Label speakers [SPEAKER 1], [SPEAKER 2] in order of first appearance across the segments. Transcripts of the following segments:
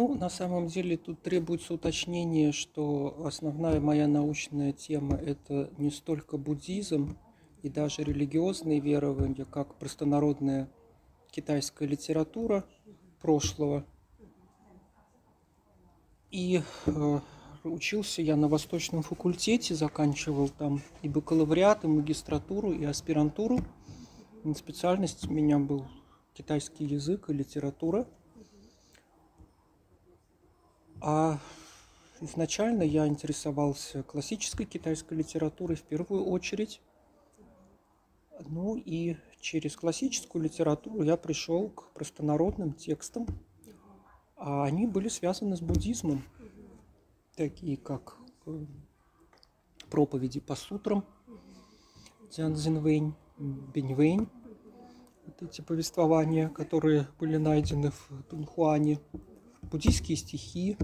[SPEAKER 1] Ну, на самом деле тут требуется уточнение, что основная моя научная тема – это не столько буддизм и даже религиозные верования, как простонародная китайская литература прошлого. И э, учился я на Восточном факультете, заканчивал там и бакалавриат, и магистратуру, и аспирантуру. Специальность у меня был китайский язык и литература – а изначально я интересовался классической китайской литературой в первую очередь. Ну и через классическую литературу я пришел к простонародным текстам, а они были связаны с буддизмом, такие как э, проповеди по сутрам, Цзянзинвэнь, Беньвэнь, вот эти повествования, которые были найдены в Тунхуане – буддийские стихи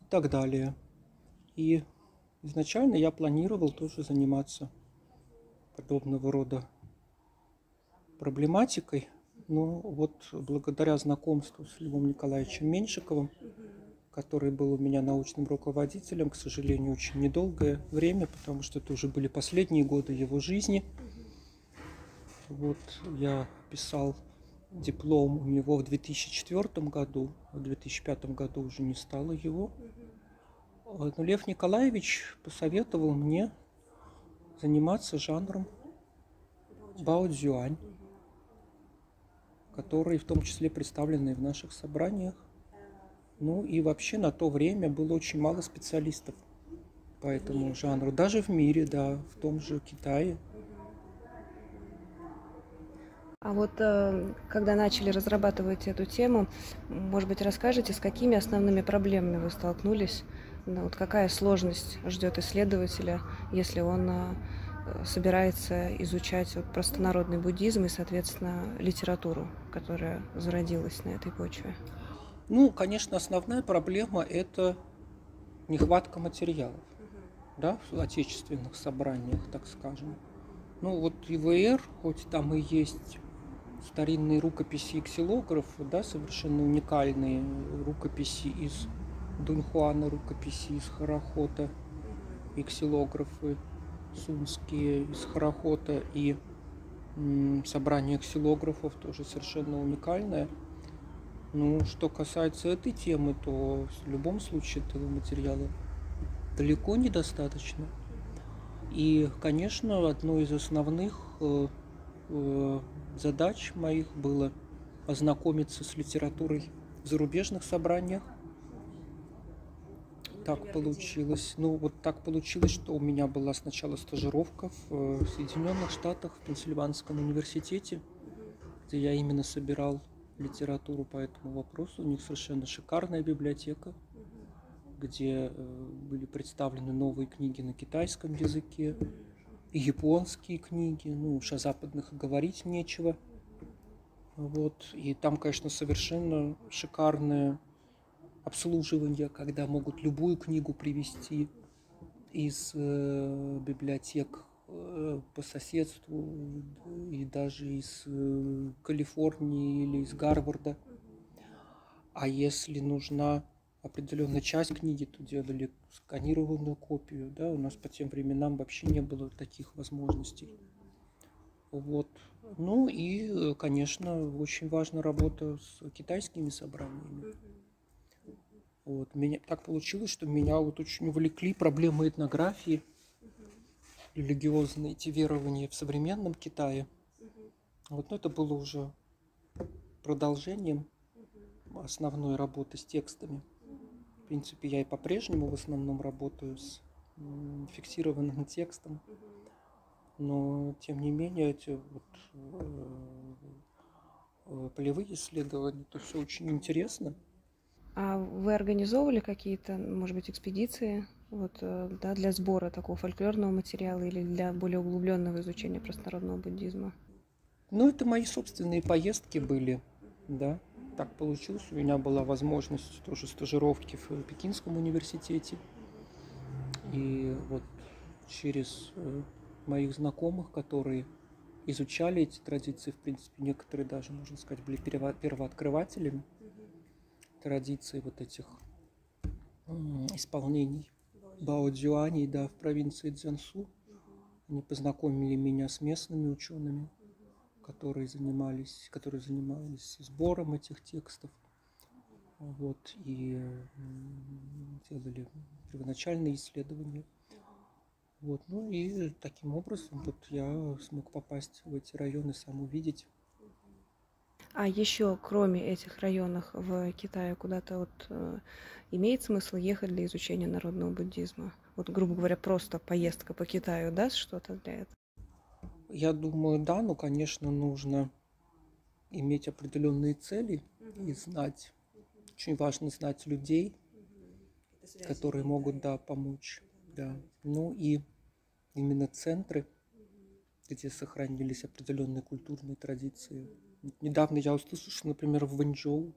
[SPEAKER 1] и так далее. И изначально я планировал тоже заниматься подобного рода проблематикой, но вот благодаря знакомству с Львом Николаевичем Меньшиковым, который был у меня научным руководителем, к сожалению, очень недолгое время, потому что это уже были последние годы его жизни. Вот я писал диплом у него в 2004 году, в 2005 году уже не стало его. Но Лев Николаевич посоветовал мне заниматься жанром бао-дзюань, который в том числе представлены в наших собраниях. Ну и вообще на то время было очень мало специалистов по этому жанру. Даже в мире, да, в том же Китае –
[SPEAKER 2] а вот э, когда начали разрабатывать эту тему, может быть, расскажете, с какими основными проблемами вы столкнулись? Ну, вот какая сложность ждет исследователя, если он э, собирается изучать вот простонародный буддизм и, соответственно, литературу, которая зародилась на этой почве?
[SPEAKER 1] Ну, конечно, основная проблема – это нехватка материалов, да, в отечественных собраниях, так скажем. Ну, вот ИВР, хоть там и есть старинные рукописи и да, совершенно уникальные рукописи из Дунхуана, рукописи из Харахота и ксилографы сунские из Харахота и собрание ксилографов тоже совершенно уникальное. Ну, что касается этой темы, то в любом случае этого материала далеко недостаточно. И, конечно, одно из основных э, задач моих было ознакомиться с литературой в зарубежных собраниях. Так получилось. Ну, вот так получилось, что у меня была сначала стажировка в э, Соединенных Штатах, в Пенсильванском университете, где я именно собирал литературу по этому вопросу. У них совершенно шикарная библиотека, где э, были представлены новые книги на китайском языке, японские книги, ну уж о западных говорить нечего. Вот. И там, конечно, совершенно шикарное обслуживание, когда могут любую книгу привезти из э, библиотек э, по соседству и даже из э, Калифорнии или из Гарварда. А если нужна определенная часть книги, то делали сканированную копию. Да? У нас по тем временам вообще не было таких возможностей. Вот. Ну и, конечно, очень важна работа с китайскими собраниями. Вот. Меня, так получилось, что меня вот очень увлекли проблемы этнографии, религиозные эти верования в современном Китае. Вот, но это было уже продолжением основной работы с текстами принципе, я и по-прежнему в основном работаю с фиксированным текстом. Но, тем не менее, эти вот, э, э, полевые исследования, это все очень интересно.
[SPEAKER 2] А вы организовывали какие-то, может быть, экспедиции вот, э, да, для сбора такого фольклорного материала или для более углубленного изучения простонародного буддизма?
[SPEAKER 1] Ну, это мои собственные поездки были, да так получилось. У меня была возможность тоже стажировки в Пекинском университете. И вот через э, моих знакомых, которые изучали эти традиции, в принципе, некоторые даже, можно сказать, были первооткрывателями. традиций вот этих исполнений Баодзюаней, да, в провинции Цзянсу. Они познакомили меня с местными учеными, которые занимались, которые занимались сбором этих текстов. Вот, и делали первоначальные исследования. Вот, ну и таким образом вот я смог попасть в эти районы, сам увидеть.
[SPEAKER 2] А еще, кроме этих районов в Китае, куда-то вот э, имеет смысл ехать для изучения народного буддизма? Вот, грубо говоря, просто поездка по Китаю даст что-то для этого?
[SPEAKER 1] Я думаю, да, но, конечно, нужно иметь определенные цели угу. и знать. Очень важно знать людей, угу. которые могут, да, помочь. Да. Ну и именно центры, где сохранились определенные культурные традиции. Недавно я услышал, что, например, в Вэньчжоу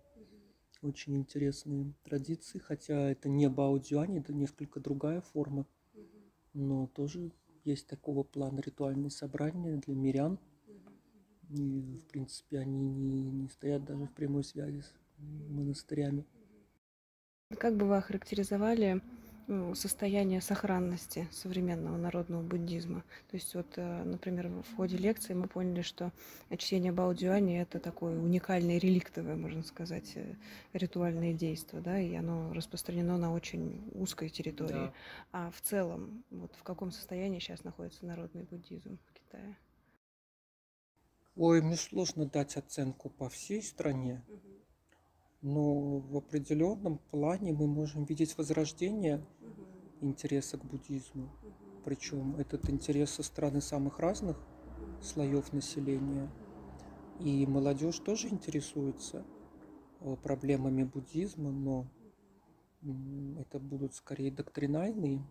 [SPEAKER 1] очень интересные традиции, хотя это не баодзюань, это несколько другая форма, но тоже есть такого плана ритуальные собрания для мирян. И, в принципе, они не, не стоят даже в прямой связи с монастырями.
[SPEAKER 2] Как бы вы охарактеризовали состояние сохранности современного народного буддизма. То есть вот, э, например, в ходе лекции мы поняли, что чтение Баодзюани – это такое уникальное реликтовое, можно сказать, э, ритуальное действие, да, и оно распространено на очень узкой территории. Да. А в целом, вот в каком состоянии сейчас находится народный буддизм в Китае?
[SPEAKER 1] Ой, мне сложно дать оценку по всей стране. Угу но в определенном плане мы можем видеть возрождение интереса к буддизму. Причем этот интерес со стороны самых разных слоев населения. И молодежь тоже интересуется э, проблемами буддизма, но это будут скорее доктринальные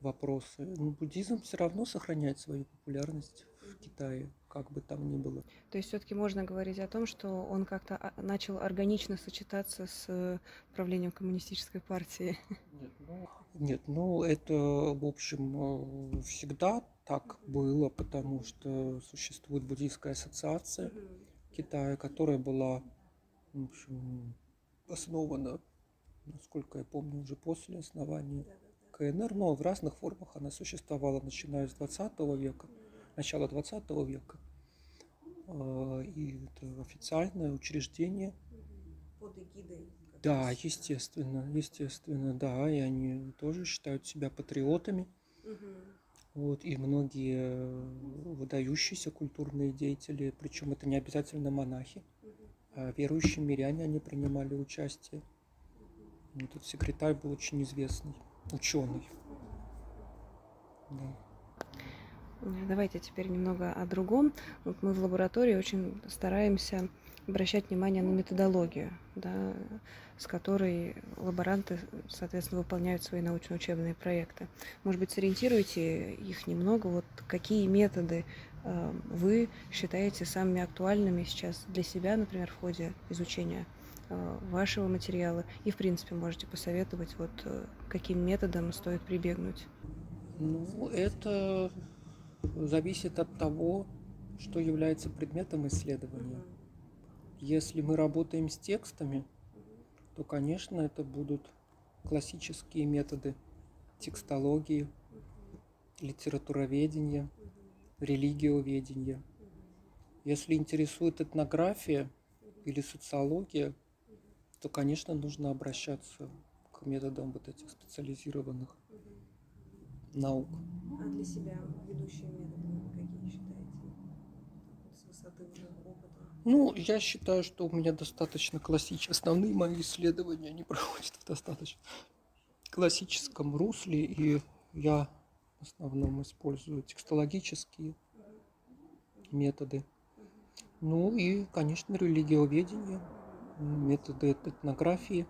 [SPEAKER 1] вопросы. Но буддизм все равно сохраняет свою популярность в Китае как бы там ни было.
[SPEAKER 2] То есть все-таки можно говорить о том, что он как-то а, начал органично сочетаться с э, правлением коммунистической партии?
[SPEAKER 1] Нет, ну, нет, ну это, в общем, э, всегда так было, потому что существует буддийская ассоциация. Китая, которая была, в общем, основана, насколько я помню, уже после основания КНР, но в разных формах она существовала, начиная с 20 века начала 20 века. А, и это официальное учреждение.
[SPEAKER 2] Под эгидой.
[SPEAKER 1] Да, естественно, естественно, да, и они тоже считают себя патриотами. Угу. Вот, и многие выдающиеся культурные деятели, причем это не обязательно монахи, а верующие миряне, они принимали участие. Этот секретарь был очень известный, ученый.
[SPEAKER 2] Да. Давайте теперь немного о другом. Вот мы в лаборатории очень стараемся обращать внимание на методологию, да, с которой лаборанты, соответственно, выполняют свои научно-учебные проекты. Может быть, сориентируйте их немного, вот какие методы э, вы считаете самыми актуальными сейчас для себя, например, в ходе изучения вашего материала, и, в принципе, можете посоветовать, вот э, каким методом стоит прибегнуть.
[SPEAKER 1] Ну, это зависит от того, что является предметом исследования. Если мы работаем с текстами, то, конечно, это будут классические методы текстологии, литературоведения, религиоведения. Если интересует этнография или социология, то, конечно, нужно обращаться к методам вот этих специализированных наук.
[SPEAKER 2] А для себя ведущие методы какие считаете? С высоты уже опыта?
[SPEAKER 1] Ну, я считаю, что у меня достаточно классические. Основные мои исследования, они проходят в достаточно классическом русле, и я в основном использую текстологические методы. Ну и, конечно, религиоведение, методы этнографии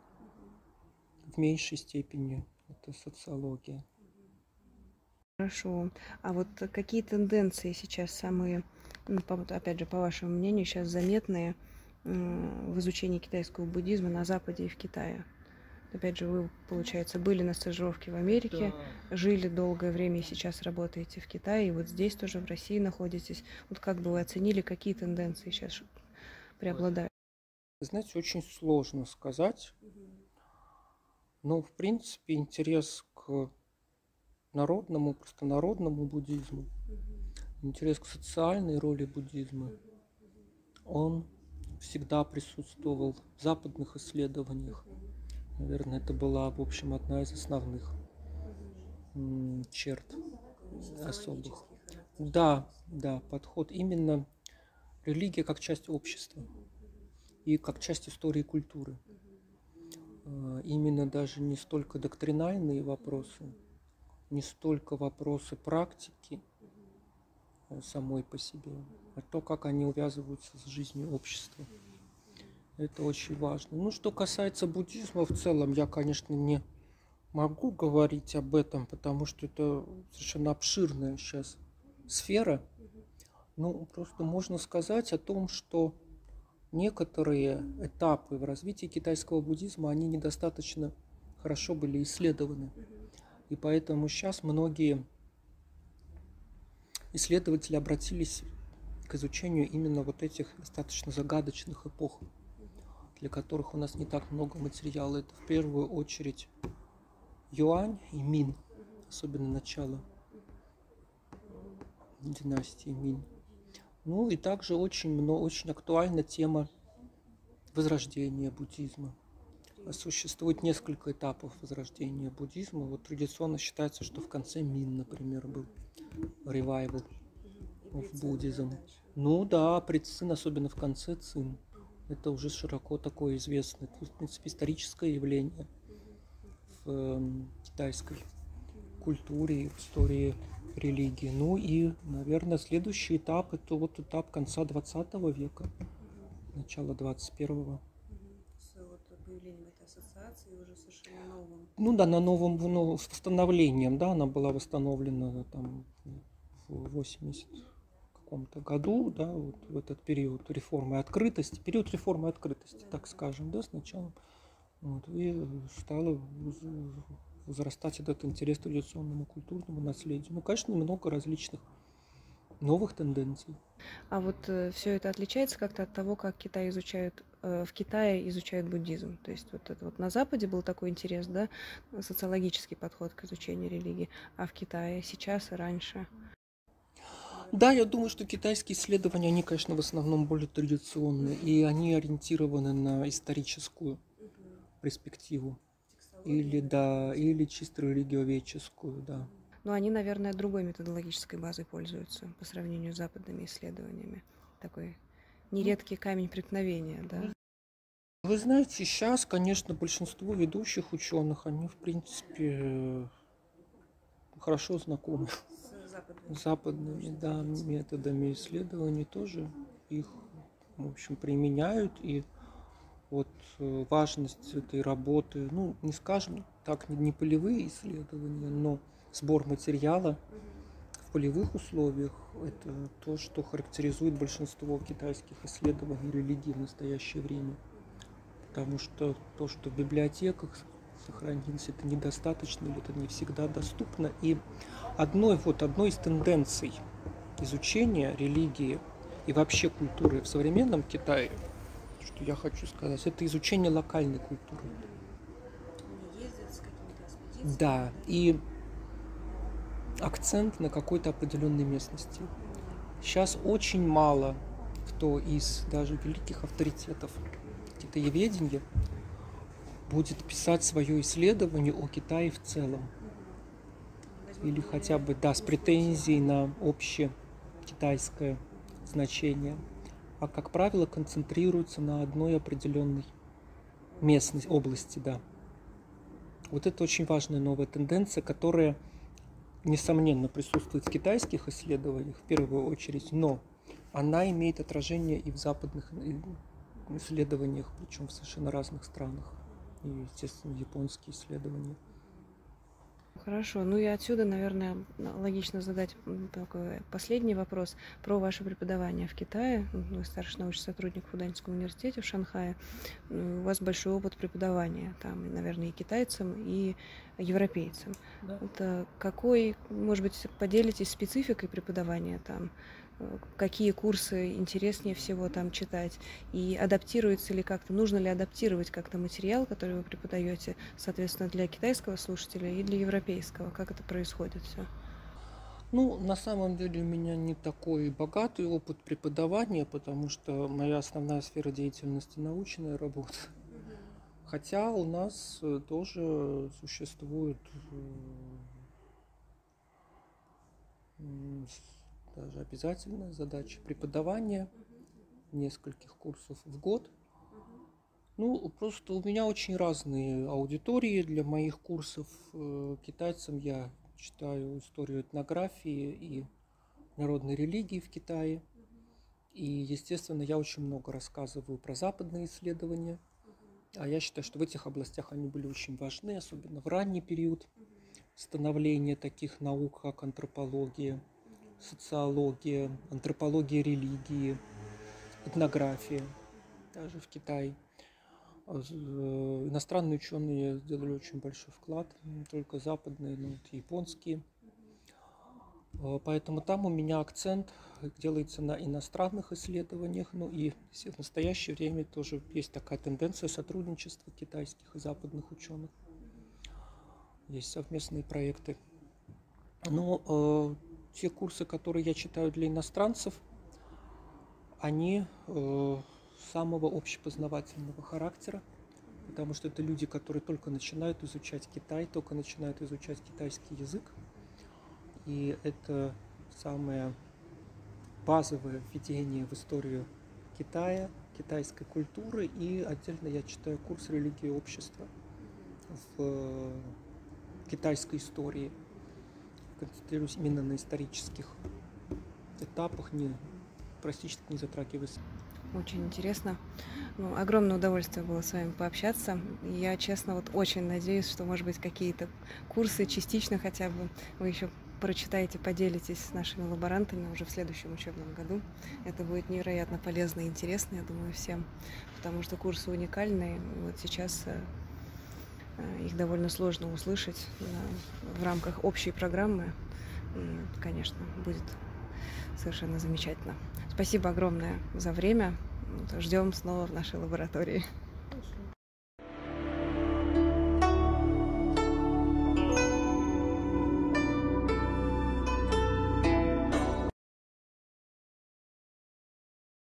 [SPEAKER 1] в меньшей степени это социология.
[SPEAKER 2] Хорошо. А вот какие тенденции сейчас самые, ну, опять же, по вашему мнению, сейчас заметные в изучении китайского буддизма на Западе и в Китае? Опять же, вы, получается, были на стажировке в Америке, да. жили долгое время и сейчас работаете в Китае, и вот здесь тоже в России находитесь. Вот как бы вы оценили, какие тенденции сейчас преобладают?
[SPEAKER 1] Знаете, очень сложно сказать. Но, в принципе, интерес к народному, простонародному буддизму, интерес к социальной роли буддизма, он всегда присутствовал в западных исследованиях. Наверное, это была, в общем, одна из основных черт особых. Да, да, подход именно религия как часть общества и как часть истории и культуры. А, именно даже не столько доктринальные вопросы, не столько вопросы практики э, самой по себе, а то, как они увязываются с жизнью общества. Это очень важно. Ну, что касается буддизма в целом, я, конечно, не могу говорить об этом, потому что это совершенно обширная сейчас сфера. Ну, просто можно сказать о том, что некоторые этапы в развитии китайского буддизма, они недостаточно хорошо были исследованы. И поэтому сейчас многие исследователи обратились к изучению именно вот этих достаточно загадочных эпох, для которых у нас не так много материала. Это в первую очередь Юань и Мин, особенно начало династии Мин. Ну и также очень, много, очень актуальна тема возрождения буддизма. Существует несколько этапов возрождения буддизма. Вот традиционно считается, что в конце Мин, например, был ревайвал в буддизм. Ну да, при Цин, особенно в конце Цин. Это уже широко такое известное, в принципе, историческое явление – в эм, китайской культуре в истории религии. Ну и, наверное, следующий этап – это вот этап конца 20 века, начала 21-го. Ну да, на новом, ну, с восстановлением, да, она была восстановлена там в 80 каком-то году, да, вот в этот период реформы открытости, период реформы открытости, так скажем, да, сначала. Вот, и стало возрастать этот интерес к традиционному культурному наследию. Ну, конечно, много различных новых тенденций.
[SPEAKER 2] А вот э, все это отличается как-то от того, как Китай изучают, э, в Китае изучают буддизм. То есть вот это вот на Западе был такой интерес, да, социологический подход к изучению религии, а в Китае сейчас и раньше.
[SPEAKER 1] Да, я думаю, что китайские исследования, они, конечно, в основном более традиционные, и они ориентированы на историческую перспективу. Или, да, или чисто религиоведческую, да.
[SPEAKER 2] Но они, наверное, другой методологической базой пользуются по сравнению с западными исследованиями. Такой нередкий камень преткновения, да.
[SPEAKER 1] Вы знаете, сейчас, конечно, большинство ведущих ученых, они, в принципе, хорошо знакомы с западными да, методами исследований, тоже их, в общем, применяют и вот э, важность этой работы, ну, не скажем так, не полевые исследования, но сбор материала в полевых условиях – это то, что характеризует большинство китайских исследований религии в настоящее время. Потому что то, что в библиотеках сохранилось, это недостаточно, или это не всегда доступно. И одной, вот, одной из тенденций изучения религии и вообще культуры в современном Китае – что я хочу сказать. Это изучение локальной культуры. Да, и акцент на какой-то определенной местности. Сейчас очень мало кто из даже великих авторитетов китаеведения будет писать свое исследование о Китае в целом. Или хотя бы, да, с претензией на общее китайское значение а, как правило, концентрируются на одной определенной местной области, да. Вот это очень важная новая тенденция, которая, несомненно, присутствует в китайских исследованиях в первую очередь, но она имеет отражение и в западных исследованиях, причем в совершенно разных странах, и, естественно, японские исследования.
[SPEAKER 2] Хорошо. Ну и отсюда, наверное, логично задать такой последний вопрос про ваше преподавание в Китае. Вы старший научный сотрудник в Фуданьском университете в Шанхае. У вас большой опыт преподавания там, наверное, и китайцам, и европейцам. Да. Это какой, может быть, поделитесь спецификой преподавания там? Какие курсы интереснее всего там читать, и адаптируется ли как-то, нужно ли адаптировать как-то материал, который вы преподаете, соответственно, для китайского слушателя и для европейского, как это происходит все?
[SPEAKER 1] Ну, на самом деле у меня не такой богатый опыт преподавания, потому что моя основная сфера деятельности научная работа. Хотя у нас э, тоже существует э, даже обязательная задача преподавания нескольких курсов в год. Ну, просто у меня очень разные аудитории для моих курсов. Э, китайцам я читаю историю этнографии и народной религии в Китае. И, естественно, я очень много рассказываю про западные исследования. А я считаю, что в этих областях они были очень важны, особенно в ранний период становления таких наук, как антропология, социология, антропология религии, этнография, даже в Китае. А э, иностранные ученые сделали очень большой вклад, не только западные, но и японские. А, поэтому там у меня акцент делается на иностранных исследованиях. Ну и в настоящее время тоже есть такая тенденция сотрудничества китайских и западных ученых. Есть совместные проекты. Но э, те курсы, которые я читаю для иностранцев, они э, самого общепознавательного характера, потому что это люди, которые только начинают изучать Китай, только начинают изучать китайский язык. И это самое базовое введение в историю Китая, китайской культуры. И отдельно я читаю курс религии общества в китайской истории. Концентрируюсь именно на исторических этапах, не практически не затрагиваясь
[SPEAKER 2] очень интересно. Ну, огромное удовольствие было с вами пообщаться. Я, честно, вот очень надеюсь, что, может быть, какие-то курсы частично хотя бы вы еще прочитаете, поделитесь с нашими лаборантами уже в следующем учебном году. Это будет невероятно полезно и интересно, я думаю, всем, потому что курсы уникальные. Вот сейчас э, их довольно сложно услышать в рамках общей программы. Конечно, будет совершенно замечательно. Спасибо огромное за время. Ждем снова в нашей лаборатории.